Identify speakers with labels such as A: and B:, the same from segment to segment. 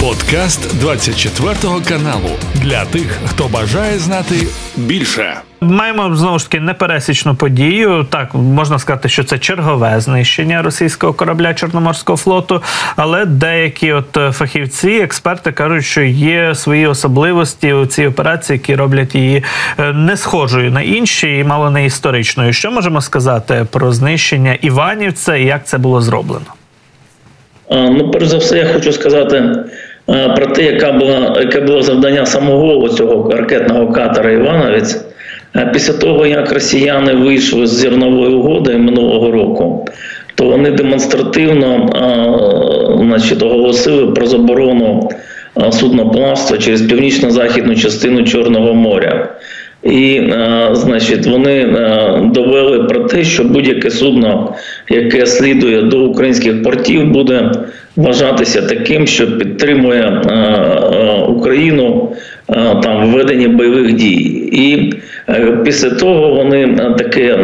A: Подкаст 24 каналу для тих, хто бажає знати більше.
B: Маємо знову ж таки непересічну подію. Так можна сказати, що це чергове знищення російського корабля Чорноморського флоту. Але деякі от фахівці, експерти кажуть, що є свої особливості у цій операції, які роблять її е, не схожою на інші і мало не історичною. Що можемо сказати про знищення Іванівця і як це було зроблено?
C: Ну, перш за все, я хочу сказати про те, яка була яке було завдання самого цього ракетного катера Івановець. Після того, як росіяни вийшли з зернової угоди минулого року, то вони демонстративно значить, оголосили про заборону судноплавства через північно-західну частину Чорного моря. І, значить, вони довели про те, що будь-яке судно, яке слідує до українських портів, буде вважатися таким, що підтримує Україну там введення бойових дій. І після того вони таке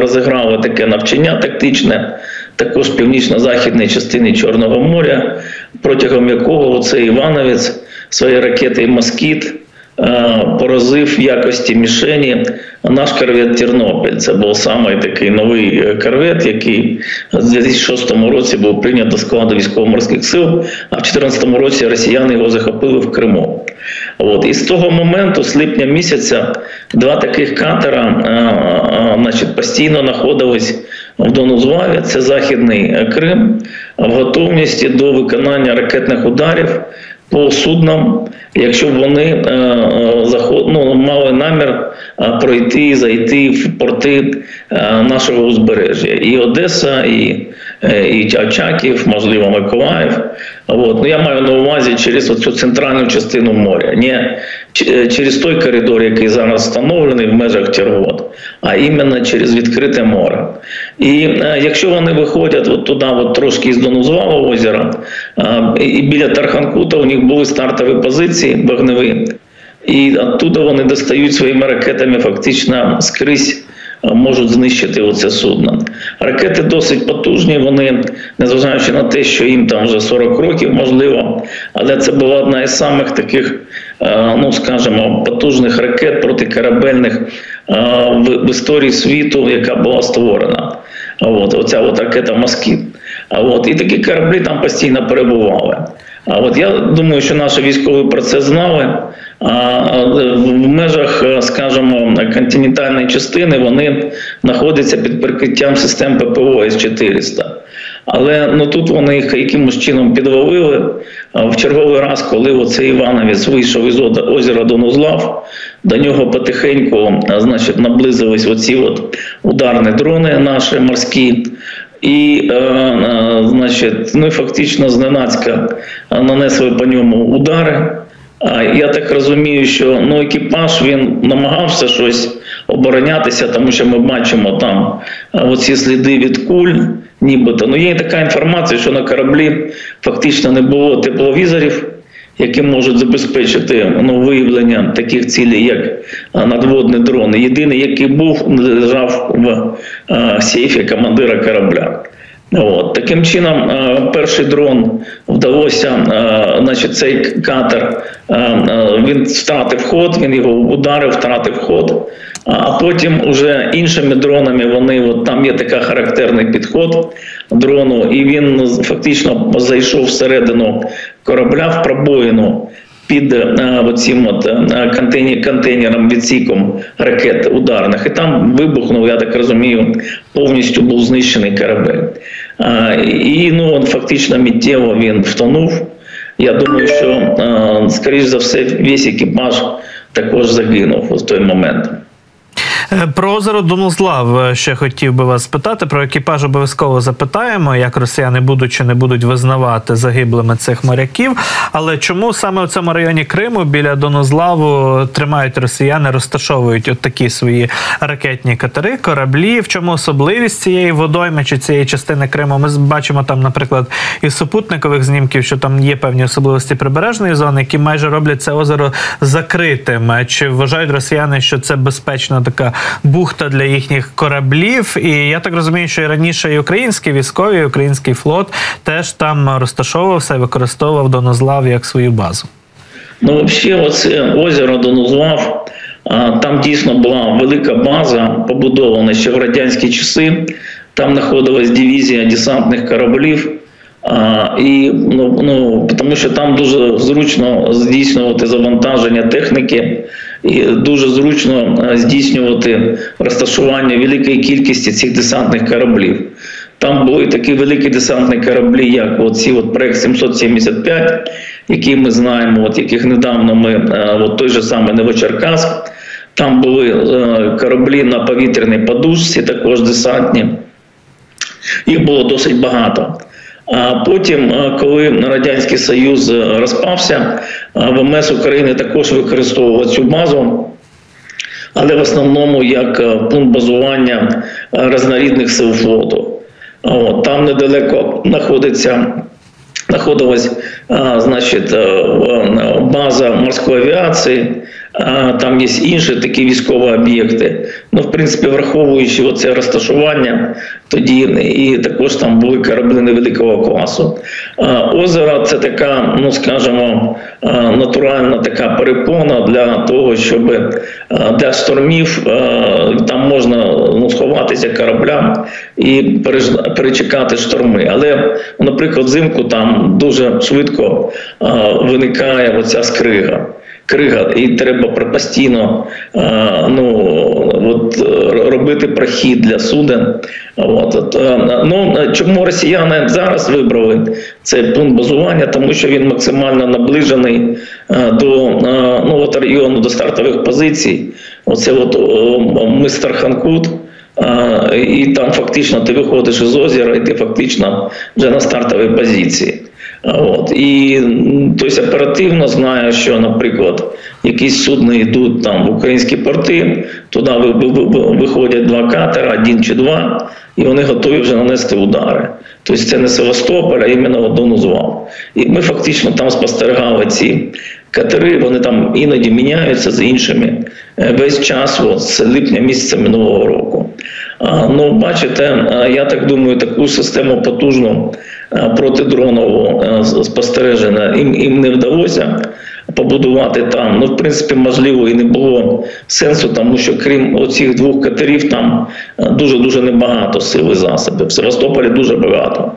C: розіграли таке навчання тактичне, також північно-західної частини Чорного моря, протягом якого цей Івановець своєї ракети Москіт. Поразив в якості мішені наш корвет Тернопіль. Це був самий такий новий е, корвет, який в 2006 році був прийнят до складу військово-морських сил, а в 2014 році росіяни його захопили в Криму. От. І з того моменту, з липня місяця, два таких катера а, а, значить, постійно знаходились в Донузвалі, це Західний Крим, в готовності до виконання ракетних ударів по суднам, якщо б вони е, е, ну, мали намір е, пройти, зайти в порти нашого узбережжя. І Одеса, і і Очаків, можливо, Миколаїв. От. Ну, Я маю на увазі через цю центральну частину моря, не через той коридор, який зараз встановлений в межах Тергот, а іменно через відкрите море. І якщо вони виходять от туди, от трошки із Донузвалого озера, і біля Тарханкута у них були стартові позиції вогневі, і оттуда вони достають своїми ракетами фактично скрізь. Можуть знищити оце судно. Ракети досить потужні. Вони, незважаючи на те, що їм там вже 40 років, можливо, але це була одна із самих таких, ну скажімо, потужних ракет протикорабельних в історії світу, яка була створена. От, Оця от ракета Москіт. А от і такі кораблі там постійно перебували. А от я думаю, що наші військові про це знали. А в межах, скажімо, континентальної частини вони знаходяться під прикриттям систем ППО С-400. Але ну тут вони їх якимось чином підловили. В черговий раз, коли оцей Івановець вийшов із озера Донузлав, до нього потихеньку значить, наблизились оці от ударні дрони наші морські. І, е, е, значить, ну фактично зненацька нанесли по ньому удари. Я так розумію, що ну екіпаж він намагався щось оборонятися, тому що ми бачимо там оці сліди від куль, нібито. Ну є така інформація, що на кораблі фактично не було тепловізорів які можуть забезпечити ну, виявлення таких цілей, як надводні дрони. Єдиний, який був, лежав в сейфі командира корабля. От. Таким чином, перший дрон вдалося, значить, цей катер він втратив ход, він його ударив, втратив ход. А потім уже іншими дронами вони от там є така характерний підход дрону, і він фактично зайшов всередину корабля в пробоїну. Під от контейнером відсіком ракет ударних, і там вибухнув, я так розумію, повністю був знищений корабель. І ну, фактично миттєво він втонув. Я думаю, що, скоріш за все, весь екіпаж також загинув в той момент.
B: Е, про озеро Донузлав е, ще хотів би вас спитати. Про екіпаж обов'язково запитаємо, як росіяни будуть чи не будуть визнавати загиблими цих моряків. Але чому саме у цьому районі Криму біля Донузлаву тримають росіяни, розташовують от такі свої ракетні катери, кораблі? В чому особливість цієї водойми чи цієї частини Криму? Ми бачимо там, наприклад, із супутникових знімків, що там є певні особливості прибережної зони, які майже роблять це озеро закритим. Чи вважають росіяни, що це безпечна така бухта для їхніх кораблів. І я так розумію, що і раніше і українські військові, і український флот теж там розташовувався і використовував Донозлав як свою базу.
C: Ну, взагалі, оце озеро Донузлав, там дійсно була велика база, побудована ще в радянські часи. Там знаходилась дивізія десантних кораблів. А, і ну, ну тому що там дуже зручно здійснювати завантаження техніки, і дуже зручно здійснювати розташування великої кількості цих десантних кораблів. Там були такі великі десантні кораблі, як оці от проект 775, які ми знаємо, от яких недавно ми е, от той же самий Новочеркаск. Там були е, кораблі на повітряній подушці, також десантні. Їх було досить багато. А потім, е, коли Радянський Союз розпався, ВМС України також використовував цю базу. Але в основному як пункт базування різнорідних сил флоту. От, Там недалеко знаходиться. Знаходилась значить, база морської авіації, там є інші такі військові об'єкти. Ну, в принципі, враховуючи оце розташування, тоді і також там були кораблі невеликого класу. Озеро це така, ну скажімо, натуральна така перепона для того, щоб для штормів там можна ну, сховатися кораблям і перечекати шторми. Але, наприклад, взимку там дуже швидко виникає оця скрига крига, і треба постійно ну, от, робити прохід для суден. От, от, ну, Чому росіяни зараз вибрали цей пункт базування? Тому що він максимально наближений до ну, от, району до стартових позицій. Оце от мистер Ханкут. І там фактично ти виходиш із озера, і ти фактично вже на стартовій позиції. От і тобто оперативно знає, що, наприклад, якісь судни йдуть там в українські порти, туди виходять два катера, один чи два, і вони готові вже нанести удари. Тобто це не Севастополь, а іменно Донузвал. І ми фактично там спостерігали ці катери, вони там іноді міняються з іншими е, весь час, от, з липня місяця минулого року. Ну, бачите, я так думаю, таку систему потужну. Е, е, їм, їм не вдалося побудувати там. Ну, в принципі, можливо, і не було сенсу, тому що крім оцих двох катерів, там дуже дуже небагато сил і засобів. В Севастополі дуже багато.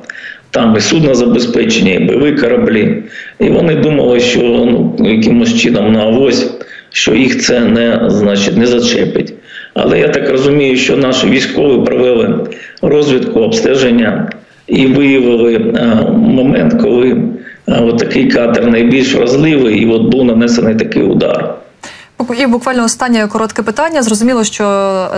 C: Там і судно забезпечення, і бойові кораблі. І вони думали, що ну, якимось чином на авось, що їх це не значить, не зачепить. Але я так розумію, що наші військові провели розвідку обстеження і виявили е, момент, коли е, от такий катер найбільш вразливий, і от був нанесений такий удар.
D: І буквально останнє коротке питання. Зрозуміло, що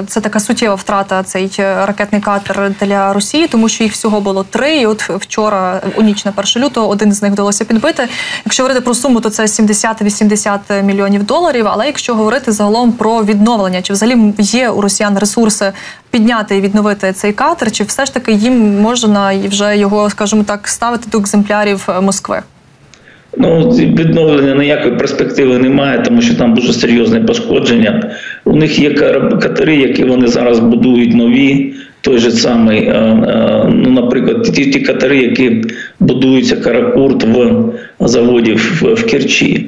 D: це така суттєва втрата цей ракетний катер для Росії, тому що їх всього було три. І От вчора, у ніч на 1 лютого, один з них вдалося підбити. Якщо говорити про суму, то це 70-80 мільйонів доларів. Але якщо говорити загалом про відновлення, чи взагалі є у росіян ресурси підняти і відновити цей катер, чи все ж таки їм можна вже його, скажімо так, ставити до екземплярів Москви?
C: Ну, відновлення ніякої перспективи немає, тому що там дуже серйозне пошкодження. У них є катери, які вони зараз будують нові. Той же самий, е, е, ну, наприклад, ті ті катери, які будуються каракурт в заводі в, в Керчі.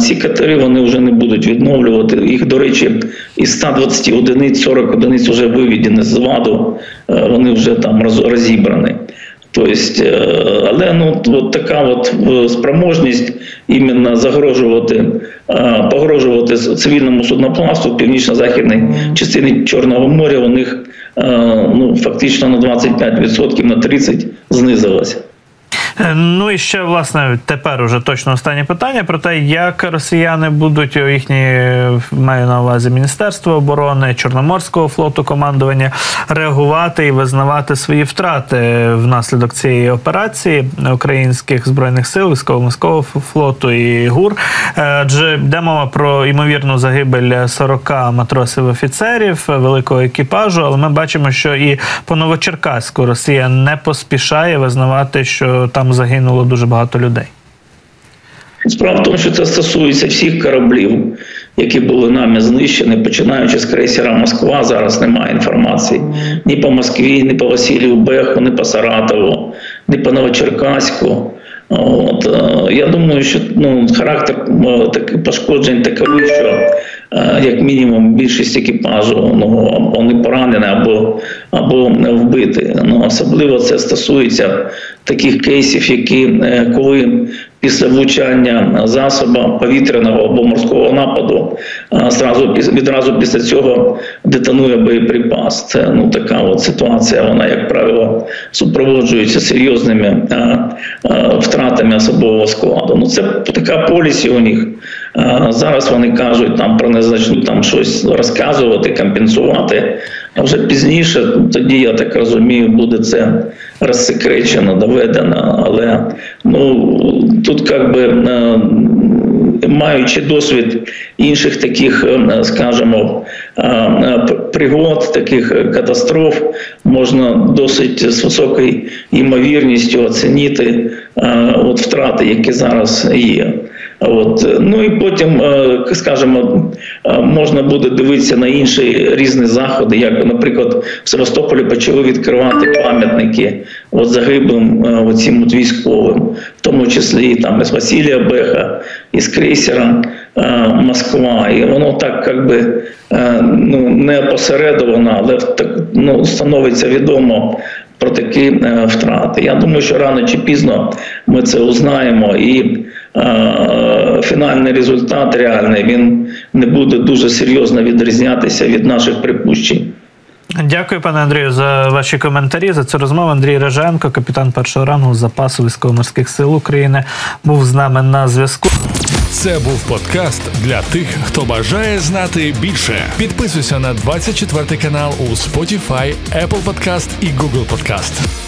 C: Ці катери вони вже не будуть відновлювати. Їх, до речі, із 120 одиниць 40 одиниць вже виведені з ладу, е, вони вже там розібрані. Тобто, але ну от така от е, спроможність іменно загрожувати, е, погрожувати цивільному судноплавству північно-західній частині Чорного моря у них ну фактично на 25% на 30% знизилася.
B: Е, ну і ще власне тепер уже точно останнє питання про те, як росіяни будуть їхні маю на увазі Міністерство оборони Чорноморського флоту командування реагувати і визнавати свої втрати внаслідок цієї операції українських збройних сил, військово-морського флоту і ГУР. Е, адже йде мова про ймовірну загибель 40 матросів офіцерів великого екіпажу, але ми бачимо, що і по Новочеркаську Росія не поспішає визнавати, що там там загинуло дуже багато людей.
C: Справа в тому, що це стосується всіх кораблів, які були нами знищені, починаючи з крейсера Москва, зараз немає інформації ні по Москві, ні по Василію Беху, ні по Саратову, ні по Новочеркаську. От, е, Я думаю, що ну, характер е, таких пошкоджень таковий, що е, як мінімум більшість екіпажу ну, або не поранені, або, або вбити. Ну, особливо це стосується таких кейсів, які коли після влучання засоба повітряного або морського нападу зразу відразу після цього детонує боєприпас. Це ну така от ситуація. Вона, як правило, супроводжується серйозними втратами особового складу. Ну це така полісі у них. Зараз вони кажуть там про незначну там щось розказувати, компенсувати. А вже пізніше, тоді я так розумію, буде це розсекречено, доведено. Але ну тут як би. е, Маючи досвід інших таких, е, скажімо, е, пригод, таких катастроф, можна досить з високою ймовірністю оцінити от втрати, які зараз є. От. Ну і потім, е, скажімо, е, можна буде дивитися на інші різні заходи, як, наприклад, в Севастополі почали відкривати пам'ятники от загиблим е, оцим от військовим, в тому числі там із Василія Беха, із крейсера Москва. І воно так якби ну, не опосередовано, але ну, становиться відомо про такі втрати. Я думаю, що рано чи пізно ми це узнаємо і. Фінальний результат реальний він не буде дуже серйозно відрізнятися від наших припущень.
B: Дякую, пане Андрію, за ваші коментарі. За цю розмову Андрій Реженко, капітан першого рангу запасу військово-морських сил України, був з нами на зв'язку.
A: Це був подкаст для тих, хто бажає знати більше. Підписуйся на 24 канал у Spotify, Apple Podcast і Google Podcast.